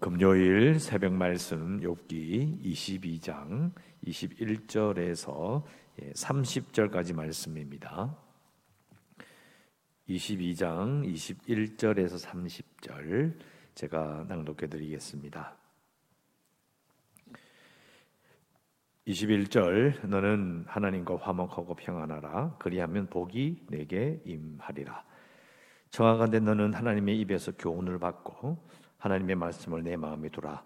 금요일 새벽 말씀 욥기 22장 21절에서 30절까지 말씀입니다. 22장 21절에서 30절 제가 낭독해 드리겠습니다. 21절 너는 하나님과 화목하고 평안하라 그리하면 복이 내게 임하리라. 정하간대 너는 하나님의 입에서 교훈을 받고 하나님의 말씀을 내 마음에 두라.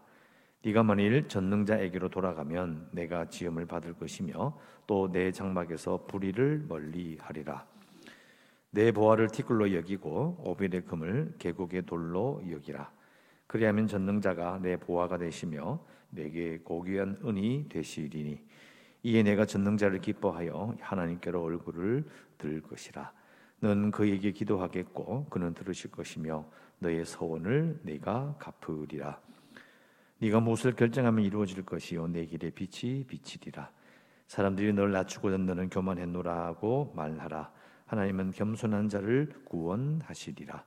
네가 만일 전능자에게로 돌아가면 내가 지음을 받을 것이며 또 내 장막에서 불의를 멀리하리라. 내 보화를 티끌로 여기고 오빌의 금을 계곡의 돌로 여기라. 그리하면 전능자가 내 보화가 되시며 내게 고귀한 은이 되시리니 이에 내가 전능자를 기뻐하여 하나님께로 얼굴을 들 것이라. 는 그에게 기도하겠고 그는 들으실 것이며 너의 소원을 내가 갚으리라. 네가 무엇을 결정하면 이루어질 것이요 내 길에 빛이 비치리라. 사람들이 널 낮추고 너는 교만했노라 하고 말하라. 하나님은 겸손한 자를 구원하시리라.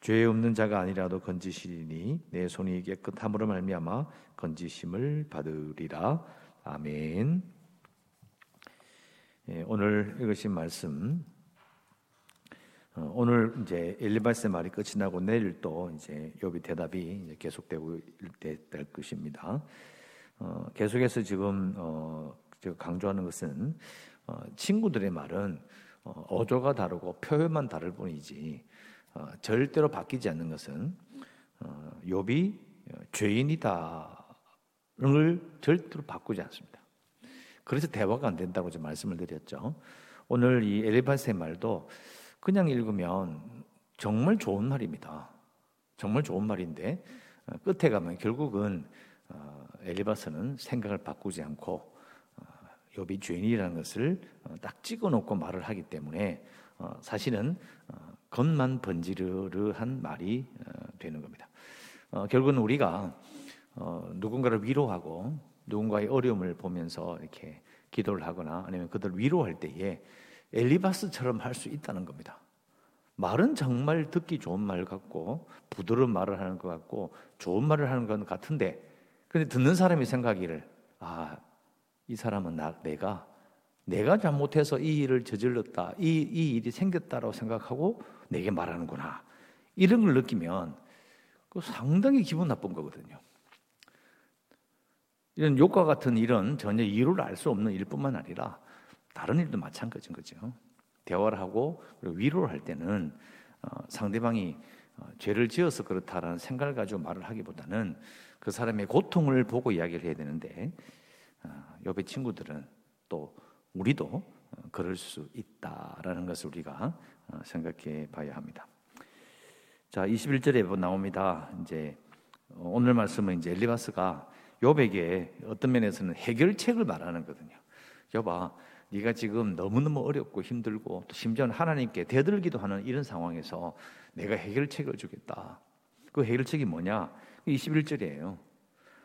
죄 없는 자가 아니라도 건지시리니 내 손이 깨끗함으로 말미암아 건지심을 받으리라. 아멘. 예, 오늘 읽으신 말씀 어, 오늘 이제 엘리바스의 말이 끝이 나고 내일 또 이제 욥의 대답이 계속되고 될 것입니다. 어, 계속해서 지금 어, 강조하는 것은 어, 친구들의 말은 어, 어조가 다르고 표현만 다를 뿐이지 어, 절대로 바뀌지 않는 것은 어, 욥이 죄인이다를 절대로 바꾸지 않습니다. 그래서 대화가 안 된다고 좀 말씀을 드렸죠. 오늘 이 엘리바스의 말도 그냥 읽으면 정말 좋은 말입니다. 정말 좋은 말인데 어, 끝에 가면 결국은 어, 엘리바스는 생각을 바꾸지 않고 욥이 어, 죄인이라는 것을 딱 찍어놓고 말을 하기 때문에 사실은 겉만 번지르르한 말이 되는 겁니다. 결국은 우리가 누군가를 위로하고 누군가의 어려움을 보면서 이렇게 기도를 하거나 아니면 그들 위로할 때에 엘리바스처럼 할 수 있다는 겁니다. 말은 정말 듣기 좋은 말 같고 부드러운 말을 하는 것 같고 좋은 말을 하는 것 같은데 근데 듣는 사람이 생각이를 아, 이 사람은 나 내가 내가 잘못해서 이 일을 저질렀다. 이, 이 일이 생겼다라고 생각하고 내게 말하는구나. 이런 걸 느끼면 그 상당히 기분 나쁜 거거든요. 이런 욕과 같은 일은 전혀 이유를 알 수 없는 일뿐만 아니라 다른 일도 마찬가지인 거죠. 대화를 하고 위로를 할 때는 어, 상대방이 어, 죄를 지어서 그렇다라는 생각을 가지고 말을 하기보다는 그 사람의 고통을 보고 이야기를 해야 되는데 어, 옆에 친구들은 또 우리도 어, 그럴 수 있다라는 것을 우리가 어, 생각해 봐야 합니다. 자, 21절에 나옵니다. 이제 어, 오늘 말씀은 이제 엘리바스가 욥에게 어떤 면에서는 해결책을 말하는 거거든요. 여봐, 네가 지금 너무너무 어렵고 힘들고 또 심지어는 하나님께 대들기도 하는 이런 상황에서 내가 해결책을 주겠다. 그 해결책이 뭐냐? 21절이에요.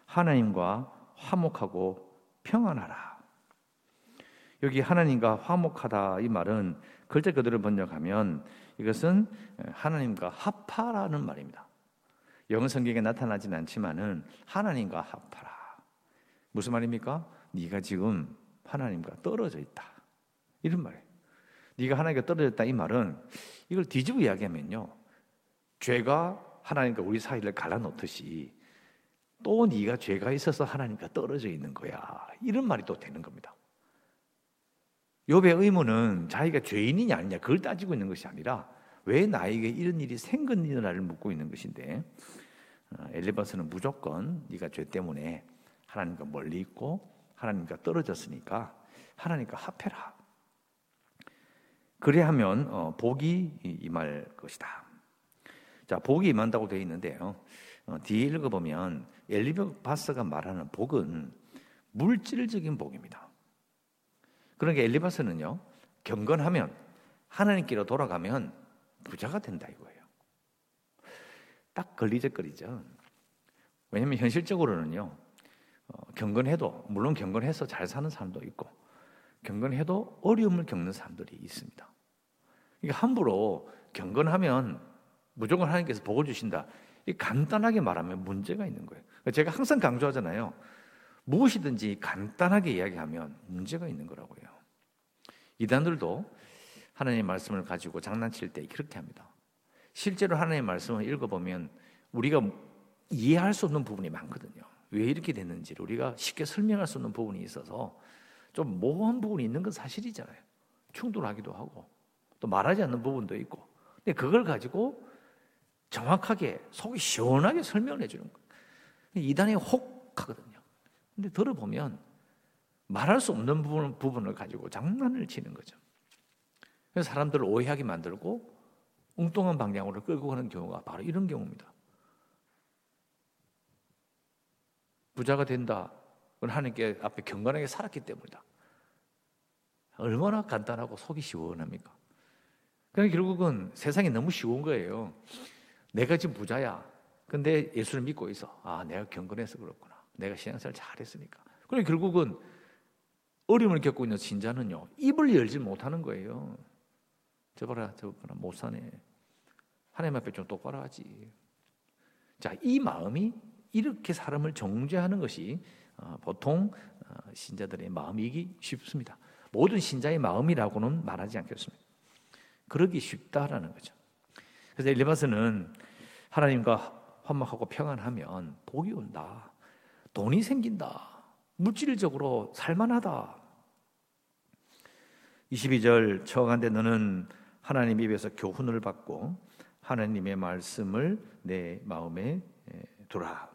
하나님과 화목하고 평안하라. 여기 하나님과 화목하다 이 말은 글자 그대로 번역하면 이것은 하나님과 합하라는 말입니다. 영어 성경에 나타나진 않지만은 하나님과 합하라. 무슨 말입니까? 네가 지금 하나님과 떨어져 있다. 이런 말이에요. 네가 하나님과 떨어졌다 이 말은 이걸 뒤집어 이야기하면요. 죄가 하나님과 우리 사이를 갈라놓듯이 또 네가 죄가 있어서 하나님과 떨어져 있는 거야. 이런 말이 또 되는 겁니다. 욥의 의문은 자기가 죄인이냐 아니냐 그걸 따지고 있는 것이 아니라 왜 나에게 이런 일이 생겼느냐를 묻고 있는 것인데 어, 엘리바스는 무조건 네가 죄 때문에 하나님과 멀리 있고 하나님과 떨어졌으니까 하나님과 합해라. 그래 하면 어, 복이 임할 것이다. 자, 복이 임한다고 되어 있는데요. 어, 뒤에 읽어보면 엘리바스가 말하는 복은 물질적인 복입니다. 그러니까 엘리바스는요, 경건하면 하나님께로 돌아가면 부자가 된다 이거예요. 딱 걸리적거리죠. 왜냐하면 현실적으로는요, 어, 경건해도 물론 경건해서 잘 사는 사람도 있고 경건해도 어려움을 겪는 사람들이 있습니다. 그러니까 함부로 경건하면 무조건 하나님께서 복을 주신다 간단하게 말하면 문제가 있는 거예요. 제가 항상 강조하잖아요. 무엇이든지 간단하게 이야기하면 문제가 있는 거라고요. 이단들도 하나님의 말씀을 가지고 장난칠 때 그렇게 합니다. 실제로 하나님의 말씀을 읽어보면 우리가 이해할 수 없는 부분이 많거든요. 왜 이렇게 됐는지를 우리가 쉽게 설명할 수 없는 부분이 있어서 좀 모호한 부분이 있는 건 사실이잖아요. 충돌하기도 하고 또 말하지 않는 부분도 있고. 근데 그걸 가지고 정확하게 속이 시원하게 설명을 해주는 거예요. 이단이 혹 하거든요. 근데 들어보면 말할 수 없는 부분, 부분을 가지고 장난을 치는 거죠. 그래서 사람들을 오해하게 만들고 엉뚱한 방향으로 끌고 가는 경우가 바로 이런 경우입니다. 부자가 된다. 하나님께 앞에 경건하게 살았기 때문이다. 얼마나 간단하고 속이 시원합니까? 그러니까 결국은 세상이 너무 쉬운 거예요. 내가 지금 부자야. 근데 예수를 믿고 있어. 아, 내가 경건해서 그렇구나. 내가 신앙생활 잘했으니까. 그러니 결국은 어려움을 겪고 있는 신자는요, 입을 열지 못하는 거예요. 저 봐라, 저 봐라, 못 사네. 하나님 앞에 좀 똑바로 하지. 자, 이 마음이 이렇게 사람을 정죄하는 것이 어, 보통 어, 신자들의 마음이기 쉽습니다. 모든 신자의 마음이라고는 말하지 않겠습니다. 그러기 쉽다라는 거죠. 그래서 엘리바스는 하나님과 화목하고 평안하면 복이 온다. 돈이 생긴다. 물질적으로 살만하다. 22절 처간데 너는 하나님 입에서 교훈을 받고 하나님의 말씀을 내 마음에 두라.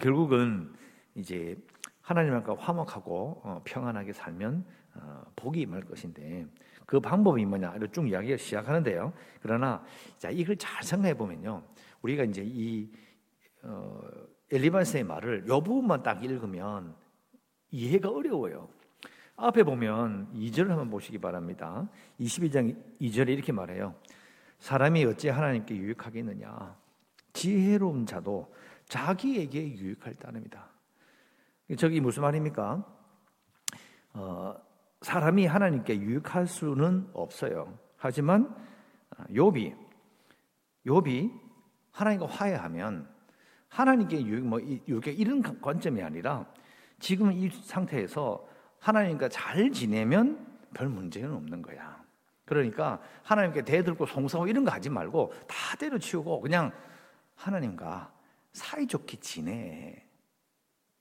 결국은 이제 하나님과 화목하고 어, 평안하게 살면 어, 복이 임할 것인데 그 방법이 뭐냐? 쭉 이야기를 시작하는데요. 그러나 자 이걸 잘 생각해 보면요, 우리가 이제 이 어, 엘리바스의 말을 요 부분만 딱 읽으면 이해가 어려워요. 앞에 보면 2절을 한번 보시기 바랍니다. 22장 2절에 이렇게 말해요. 사람이 어찌 하나님께 유익하겠느냐? 지혜로운 자도 자기에게 유익할 따름이다. 저기 무슨 말입니까? 어, 사람이 하나님께 유익할 수는 없어요. 하지만 아, 욥이 욥이 하나님과 화해하면 하나님께 유익 뭐 유익 이런 관점이 아니라 지금 이 상태에서 하나님과 잘 지내면 별 문제는 없는 거야. 그러니까 하나님께 대들고 송사하고 이런 거 하지 말고 다 때려치우고 그냥 하나님과 사이좋게 지내.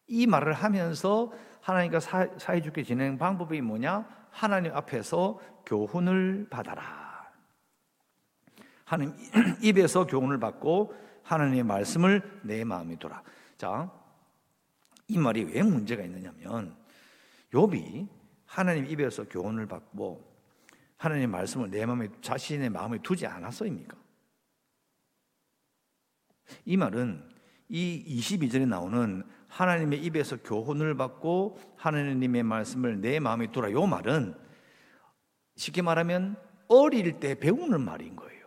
이 말을 하면서 하나님과 사이좋게 지내는 방법이 뭐냐? 하나님 앞에서 교훈을 받아라. 하나님 입에서 교훈을 받고 하나님의 말씀을 내 마음에 둬라. 자, 이 말이 왜 문제가 있느냐면 욥이 하나님 입에서 교훈을 받고 하나님의 말씀을 내 마음에 자신의 마음에 두지 않았어입니까? 이 말은 이 22절에 나오는 하나님의 입에서 교훈을 받고 하나님의 말씀을 내 마음에 두라. 요 말은 쉽게 말하면 어릴 때 배우는 말인 거예요.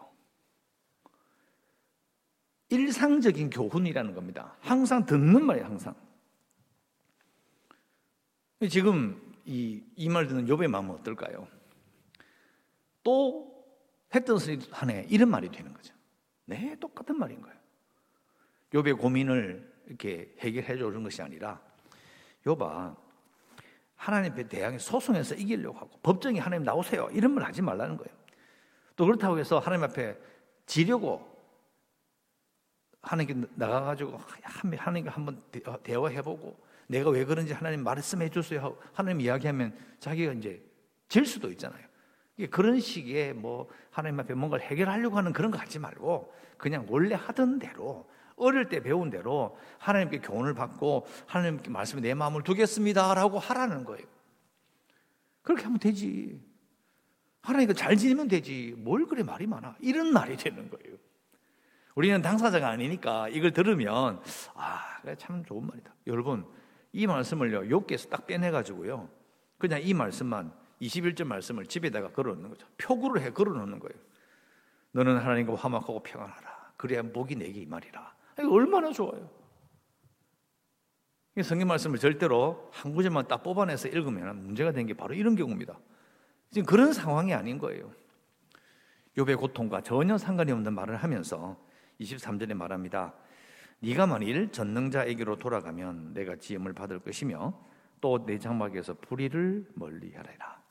일상적인 교훈이라는 겁니다. 항상 듣는 말이에요, 항상. 지금 이 이 말 듣는 욥의 마음은 어떨까요? 또 했던 소리 하네 이런 말이 되는 거죠. 네, 똑같은 말인 거예요. 욥의 고민을 이렇게 해결해 주는 것이 아니라 욥아 하나님 앞에 대항해 소송해서 이기려고 하고 법정에 하나님 나오세요 이런 말 하지 말라는 거예요. 또 그렇다고 해서 하나님 앞에 지려고 하나님께 나가가지고 하나님과 한번 대화해보고 내가 왜 그런지 하나님 말씀해 주세요 하고 하나님 이야기하면 자기가 이제 질 수도 있잖아요. 그런 식의 뭐 하나님 앞에 뭔가를 해결하려고 하는 그런 거 하지 말고 그냥 원래 하던 대로 어릴 때 배운 대로 하나님께 교훈을 받고 하나님께 말씀에 내 마음을 두겠습니다라고 하라는 거예요. 그렇게 하면 되지. 하나님과 잘 지내면 되지. 뭘 그래 말이 많아. 이런 말이 되는 거예요. 우리는 당사자가 아니니까 이걸 들으면 아, 참 좋은 말이다. 여러분, 이 말씀을요. 욕께서 딱 빼내 가지고요. 그냥 이 말씀만 21절 말씀을 집에다가 걸어 놓는 거죠. 표구를 해 걸어 놓는 거예요. 너는 하나님과 화목하고 평안하라. 그래야 복이 내게 이 말이라. 얼마나 좋아요. 성경 말씀을 절대로 한 구절만 딱 뽑아내서 읽으면 문제가 되는 게 바로 이런 경우입니다. 지금 그런 상황이 아닌 거예요. 욥의 고통과 전혀 상관이 없는 말을 하면서 23절에 말합니다. 네가 만일 전능자에게로 돌아가면 내가 지음을 받을 것이며 또 내 장막에서 불의를 멀리하리라.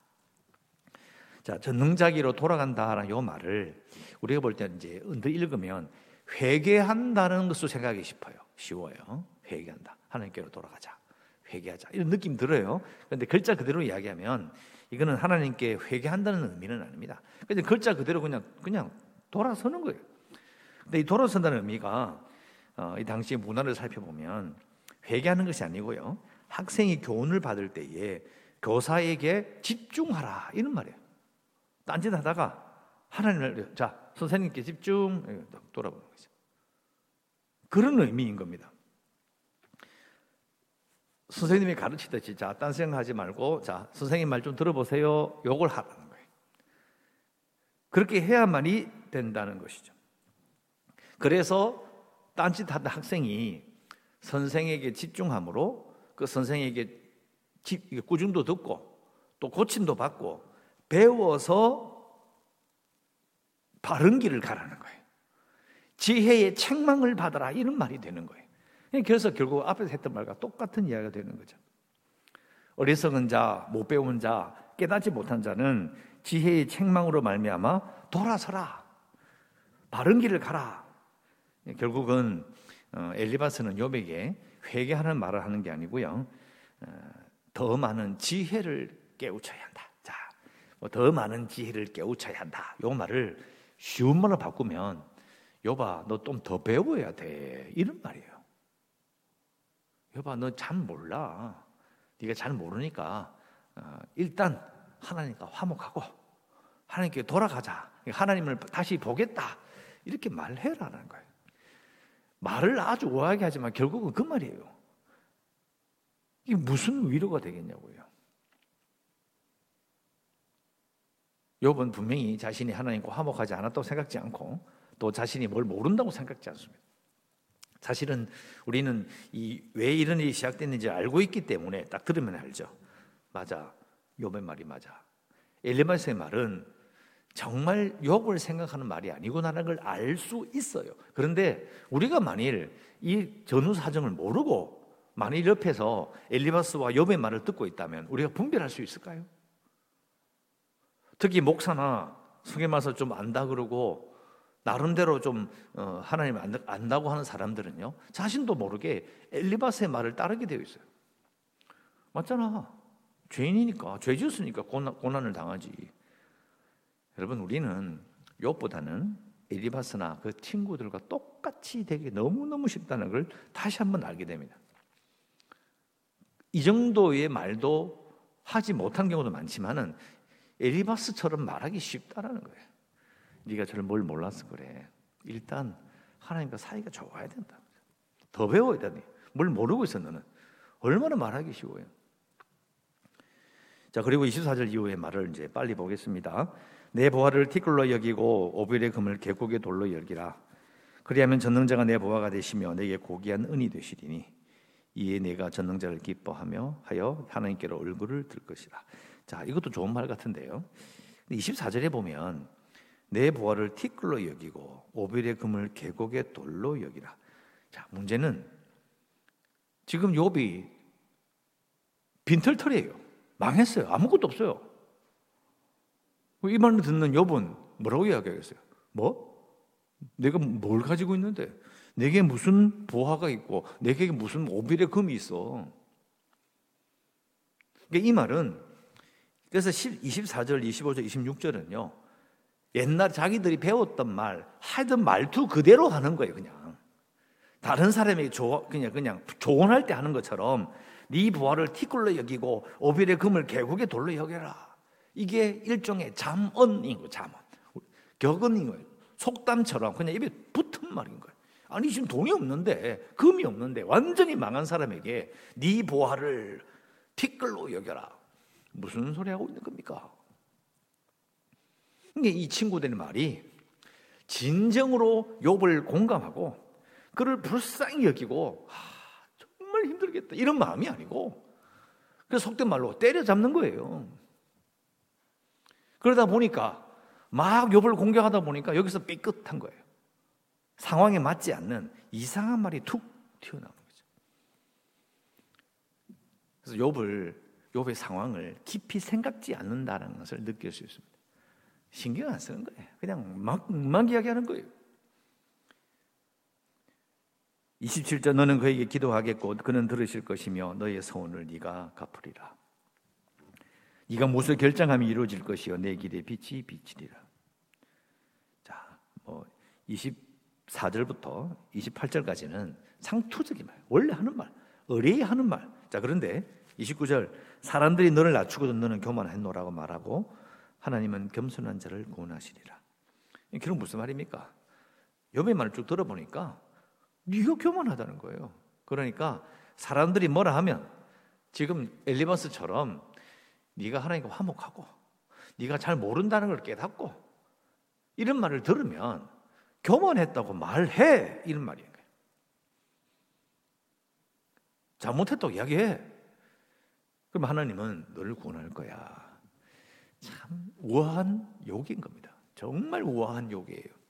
자, 전능자기로 돌아간다라는 요 말을 우리가 볼때 이제 언뜻 읽으면 회개한다는 것으로 생각하기 싶어요. 쉬워요. 회개한다. 하나님께로 돌아가자. 회개하자. 이런 느낌 들어요. 그런데 글자 그대로 이야기하면 이거는 하나님께 회개한다는 의미는 아닙니다. 근데 글자 그대로 그냥 그냥 돌아서는 거예요. 근데 이 돌아선다는 의미가 어, 이 당시의 문화를 살펴보면 회개하는 것이 아니고요. 학생이 교훈을 받을 때에 교사에게 집중하라 이런 말이에요. 딴짓 하다가 하나님을 자 선생님께 집중 돌아보는 거죠. 그런 의미인 겁니다. 선생님이 가르치듯이 자, 딴 생각하지 말고 자, 선생님 말 좀 들어보세요. 요걸 하라는 거예요. 그렇게 해야만이 된다는 것이죠. 그래서 딴짓하던 학생이 선생에게 집중함으로 그 선생에게 꾸중도 듣고 또 고침도 받고 배워서 바른 길을 가라는 거예요. 지혜의 책망을 받아라 이런 말이 되는 거예요. 그래서 결국 앞에서 했던 말과 똑같은 이야기가 되는 거죠. 어리석은 자, 못 배운 자, 깨닫지 못한 자는 지혜의 책망으로 말미암아 돌아서라. 바른 길을 가라. 결국은 어, 엘리바스는 욥에게 회개하는 말을 하는 게 아니고요. 어, 더 많은 지혜를 깨우쳐야 한다. 자, 뭐더 많은 지혜를 깨우쳐야 한다. 요 말을 쉬운 말로 바꾸면 욥아, 너좀 더 배워야 돼. 이런 말이에요. 여봐, 너 잘 몰라. 네가 잘 모르니까 어, 일단 하나님과 화목하고 하나님께 돌아가자. 하나님을 다시 보겠다. 이렇게 말해라는 거예요. 말을 아주 오하게 하지만 결국은 그 말이에요. 이게 무슨 위로가 되겠냐고요. 욥은 분명히 자신이 하나님과 화목하지 않았다고 생각지 않고 또 자신이 뭘 모른다고 생각지 않습니다. 사실은 우리는 이 왜 이런 일이 시작됐는지 알고 있기 때문에 딱 들으면 알죠. 맞아. 욥의 말이 맞아. 엘리마스의 말은 정말 욥을 생각하는 말이 아니구나라는 걸 알 수 있어요. 그런데 우리가 만일 이 전후 사정을 모르고 만일 옆에서 엘리바스와 욥의 말을 듣고 있다면 우리가 분별할 수 있을까요? 특히 목사나 성경마서 좀 안다 그러고 나름대로 좀 어, 하나님 안다고 하는 사람들은요 자신도 모르게 엘리바스의 말을 따르게 되어 있어요. 맞잖아. 죄인이니까 죄 지었으니까 고난, 을 당하지. 여러분 우리는 욥보다는 엘리바스나 그 친구들과 똑같이 되게 너무너무 쉽다는 걸 다시 한번 알게 됩니다. 이 정도의 말도 하지 못한 경우도 많지만은 엘리바스처럼 말하기 쉽다라는 거예요. 네가 저를 뭘 몰라서 그래. 일단 하나님과 사이가 좋아야 된다. 더 배워야 되니. 뭘 모르고 있어 너는. 얼마나 말하기 쉬워요. 자 그리고 24절 이후의 말을 이제 빨리 보겠습니다. 내 보화를 티끌로 여기고 오빌의 금을 계곡의 돌로 열기라. 그리하면 전능자가 내 보화가 되시며 내게 고귀한 은이 되시리니 이에 내가 전능자를 기뻐하며 하여 하나님께로 얼굴을 들 것이다. 자 이것도 좋은 말 같은데요. 24절에 보면 내 보화를 티끌로 여기고 오빌의 금을 계곡의 돌로 여기라. 자, 문제는 지금 욥이 빈털털이에요. 망했어요. 아무것도 없어요. 이 말을 듣는 욥은 뭐라고 이야기하겠어요? 뭐? 내가 뭘 가지고 있는데? 내게 무슨 보화가 있고 내게 무슨 오빌의 금이 있어? 그러니까 이 말은 그래서 24절, 25절, 26절은요. 옛날 자기들이 배웠던 말, 하던 말투 그대로 하는 거예요, 그냥. 다른 사람에게 조, 그냥, 그냥 조언할 때 하는 것처럼 네 부하를 티끌로 여기고 오빌의 금을 개국의 돌로 여겨라. 이게 일종의 잠언인 거예요, 잠언. 격언인 거예요. 속담처럼 그냥 입에 붙은 말인 거예요. 아니 지금 돈이 없는데 금이 없는데 완전히 망한 사람에게 네 보화를 티끌로 여겨라. 무슨 소리 하고 있는 겁니까? 이 친구들의 말이 진정으로 욥을 공감하고 그를 불쌍히 여기고 아, 정말 힘들겠다 이런 마음이 아니고 그 속된 말로 때려잡는 거예요. 그러다 보니까 막 욥을 공격하다 보니까 여기서 삐끗한 거예요. 상황에 맞지 않는 이상한 말이 툭 튀어나온 거죠. 그래서 욥을 욥의 상황을 깊이 생각지 않는다는 것을 느낄 수 있습니다. 신경 안 쓰는 거예요. 그냥 막, 막 이야기하는 거예요. 27절 너는 그에게 기도하겠고 그는 들으실 것이며 너의 소원을 네가 갚으리라. 네가 무엇을 결정하면 이루어질 것이요 내 길에 빛이 비치리라. 자, 뭐 24절부터 28절까지는 상투적인 말, 원래 하는 말, 의뢰 하는 말. 자, 그런데 29절 사람들이 너를 낮추거든 너는 교만했노라고 말하고 하나님은 겸손한 자를 구원하시리라. 그럼 무슨 말입니까? 욥의 말을 쭉 들어보니까 네가 교만하다는 거예요. 그러니까 사람들이 뭐라 하면 지금 엘리바스처럼 네가 하나님과 화목하고 네가 잘 모른다는 걸 깨닫고 이런 말을 들으면 교만했다고 말해 이런 말이에요. 잘못했다고 이야기해. 그럼 하나님은 너를 구원할 거야. 참 우아한 욕인 겁니다. 정말 우아한 욕이에요.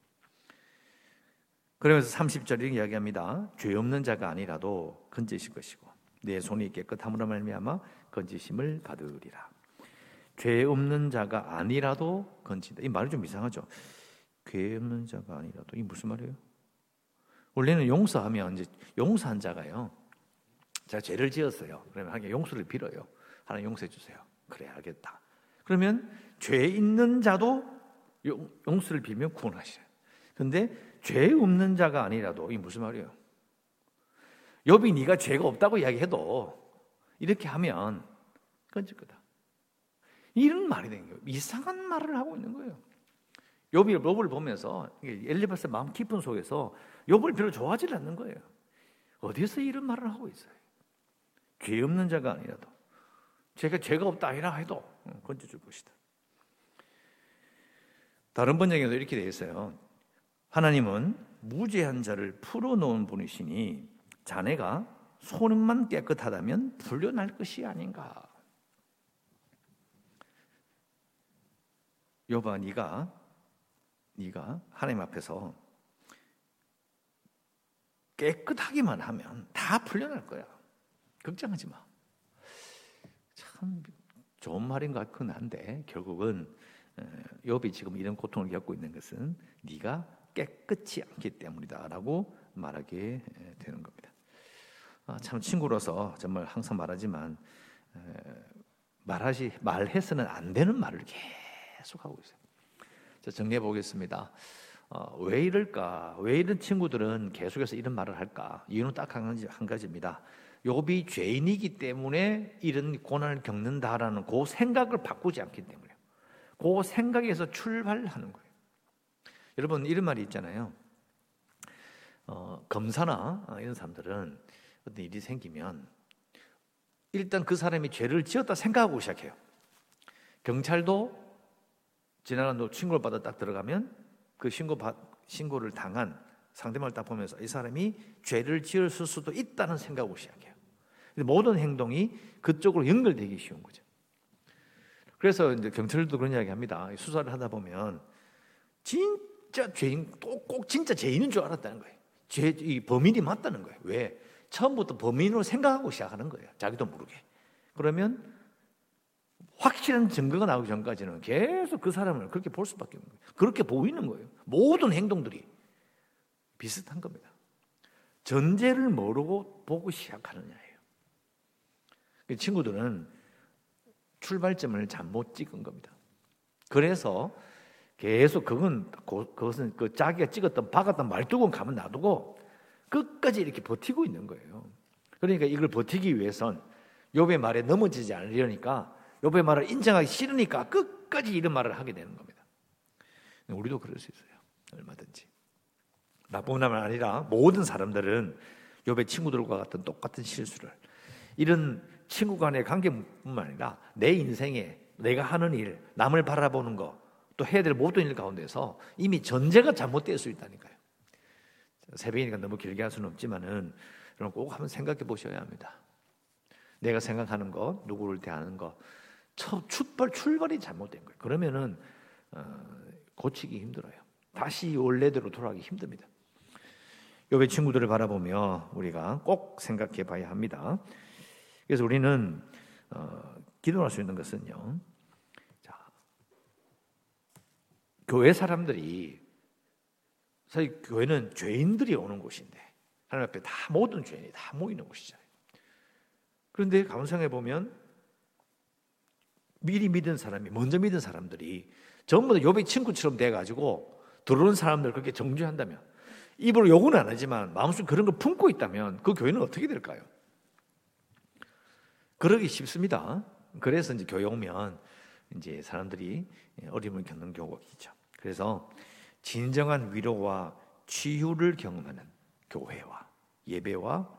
그러면서 30절에 이야기합니다. 죄 없는 자가 아니라도 건지실 것이고 내 손이 깨끗함으로 말미암아 건지심을 받으리라. 죄 없는 자가 아니라도 건진다. 이 말이 좀 이상하죠. 죄 없는 자가 아니라도 이 무슨 말이에요? 원래는 용서하면 이제 용서한 자가요. 제가 죄를 지었어요. 그러면 하나님 용서를 빌어요. 하나님 용서해 주세요. 그래 알겠다. 그러면 죄 있는 자도 용 서를 빌면 구원하시요 근데 죄 없는 자가 아니라도 이 무슨 말이에요? 여비 네가 죄가 없다고 이야기해도 이렇게 하면 건질 거다. 이런 말이 되는 거예요. 이상한 말을 하고 있는 거예요. 욥이 욥을 보면서 엘리바스 마음 깊은 속에서 욥을 별로 좋아하지 않는 거예요. 어디서 이런 말을 하고 있어요? 죄 없는 자가 아니라도 제가 죄가 없다 아니라 해도 건져줄 것이다. 다른 번역에도 이렇게 되어 있어요. 하나님은 무죄한 자를 풀어놓은 분이시니 자네가 손만 깨끗하다면 풀려날 것이 아닌가. 여봐, 네가 네가 하나님 앞에서 깨끗하기만 하면 다 풀려날 거야. 걱정하지 마. 참 좋은 말인 것 같긴 한데 결국은 욥이 지금 이런 고통을 겪고 있는 것은 네가 깨끗이 않기 때문이다라고 말하게 되는 겁니다. 아, 참 친구로서 정말 항상 말하지만 말하시 말해서는 안 되는 말을 계속 하고 있어요. 자, 정리해 보겠습니다. 어, 왜 이럴까? 왜 이런 친구들은 계속해서 이런 말을 할까? 이유는 딱 한 가지, 한 가지입니다. 욥이 죄인이기 때문에 이런 고난을 겪는다라는 그 생각을 바꾸지 않기 때문에요. 그 생각에서 출발하는 거예요. 여러분 이런 말이 있잖아요. 어, 검사나 이런 사람들은 어떤 일이 생기면 일단 그 사람이 죄를 지었다 생각하고 시작해요. 경찰도 지나간 친구를 받아 딱 들어가면 그 신고 받, 신고를 당한 상대방을 딱 보면서 이 사람이 죄를 지었을 수도 있다는 생각으로 시작해요. 모든 행동이 그쪽으로 연결되기 쉬운 거죠. 그래서 이제 경찰도 그런 이야기 합니다. 수사를 하다 보면 진짜 죄인, 꼭 진짜 죄인인 줄 알았다는 거예요. 죄, 이 범인이 맞다는 거예요. 왜? 처음부터 범인으로 생각하고 시작하는 거예요. 자기도 모르게. 그러면 확실한 증거가 나오기 전까지는 계속 그 사람을 그렇게 볼 수밖에 없는 거예요. 그렇게 보이는 거예요. 모든 행동들이 비슷한 겁니다. 전제를 모르고 보고 시작하느냐예요. 그 친구들은 출발점을 잘못 찍은 겁니다. 그래서 계속 그건 그것은 그 자기가 찍었던 박았던 말두고 가면 놔두고 끝까지 이렇게 버티고 있는 거예요. 그러니까 이걸 버티기 위해선 욥의 말에 넘어지지 않으려니까 욥의 말을 인정하기 싫으니까 끝까지 이런 말을 하게 되는 겁니다. 우리도 그럴 수 있어요. 얼마든지. 나뿐만 아니라 모든 사람들은 욥의 친구들과 같은 똑같은 실수를 이런 친구 간의 관계뿐만 아니라 내 인생에 내가 하는 일, 남을 바라보는 거, 또 해야 될 모든 일 가운데서 이미 전제가 잘못될 수 있다니까요. 새벽이니까 너무 길게 할 수는 없지만은 여러분 꼭 한번 생각해 보셔야 합니다. 내가 생각하는 것, 누구를 대하는 것, 첫 출발 출발이 잘못된 거예요. 그러면은 어, 고치기 힘들어요. 다시 원래대로 돌아가기 힘듭니다. 요배 친구들을 바라보며 우리가 꼭 생각해 봐야 합니다. 그래서 우리는 어, 기도할 수 있는 것은요. 자, 교회 사람들이 사실 교회는 죄인들이 오는 곳인데 하나님 앞에 다 모든 죄인이 다 모이는 곳이잖아요. 그런데 생각해 보면 미리 믿은 사람이 먼저 믿은 사람들이 전부 다 요배 친구처럼 돼 가지고 들어오는 사람들 그렇게 정죄한다면 입으로 욕은 안 하지만 마음속 그런 걸 품고 있다면 그 교회는 어떻게 될까요? 그러기 쉽습니다. 그래서 이제 교회 오면 이제 사람들이 어려움을 겪는 경우가 있죠. 그래서 진정한 위로와 치유를 경험하는 교회와 예배와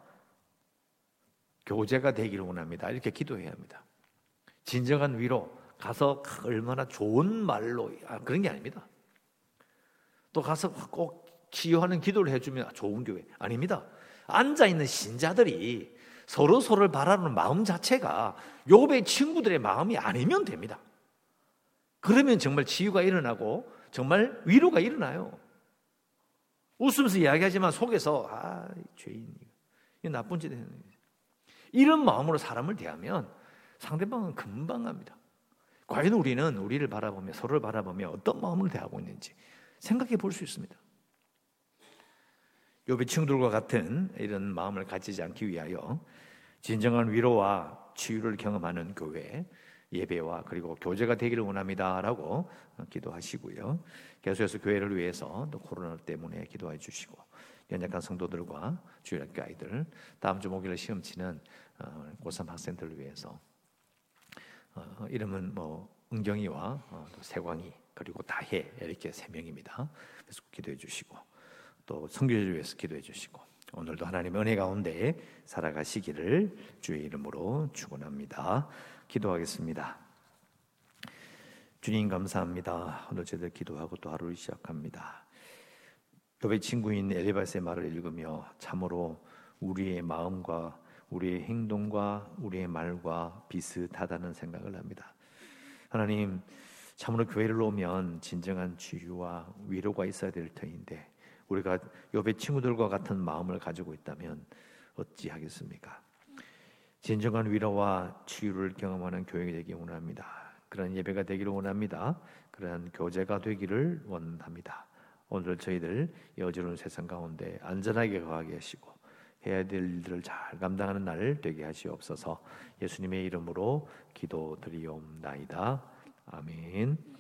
교제가 되기를 원합니다. 이렇게 기도해야 합니다. 진정한 위로 가서 얼마나 좋은 말로 아, 그런 게 아닙니다. 또 가서 꼭 치유하는 기도를 해주면 좋은 교회 아닙니다. 앉아 있는 신자들이 서로 서로를 바라는 마음 자체가 요배 친구들의 마음이 아니면 됩니다. 그러면 정말 치유가 일어나고 정말 위로가 일어나요. 웃으면서 이야기하지만 속에서 아 죄인 이 나쁜 짓 했는 이런 마음으로 사람을 대하면 상대방은 금방 합니다. 과연 우리는 우리를 바라보며 서로를 바라보며 어떤 마음을 대하고 있는지 생각해 볼 수 있습니다. 요비 친구들과 같은 이런 마음을 가지지 않기 위하여 진정한 위로와 치유를 경험하는 교회 예배와 그리고 교제가 되기를 원합니다라고 기도하시고요. 계속해서 교회를 위해서 또 코로나 때문에 기도해 주시고 연약한 성도들과 주일학교 아이들 다음 주 목요일 시험 치는 어, 고3 학생들을 위해서 어, 이름은 뭐 은경이와 어, 세광이 그리고 다혜 이렇게 세 명입니다. 그래서 기도해 주시고 또 성교를 위해서 기도해 주시고 오늘도 하나님의 은혜 가운데 살아가시기를 주의 이름으로 축원합니다. 기도하겠습니다. 주님 감사합니다. 오늘 저희들 기도하고 또 하루를 시작합니다. 또의 친구인 엘리바스의 말을 읽으며 참으로 우리의 마음과 우리의 행동과 우리의 말과 비슷하다는 생각을 합니다. 하나님, 참으로 교회를 오면 진정한 치유와 위로가 있어야 될 터인데 우리가 옆의 친구들과 같은 마음을 가지고 있다면 어찌하겠습니까? 진정한 위로와 치유를 경험하는 교회가 되기 원합니다. 그런 예배가 되기를 원합니다. 그런 교제가 되기를 원합니다. 오늘 저희들 여지러운 세상 가운데 안전하게 거하게 하시고 해야 될 일들을 잘 감당하는 날 되게 하시옵소서. 예수님의 이름으로 기도드리옵나이다. 아멘.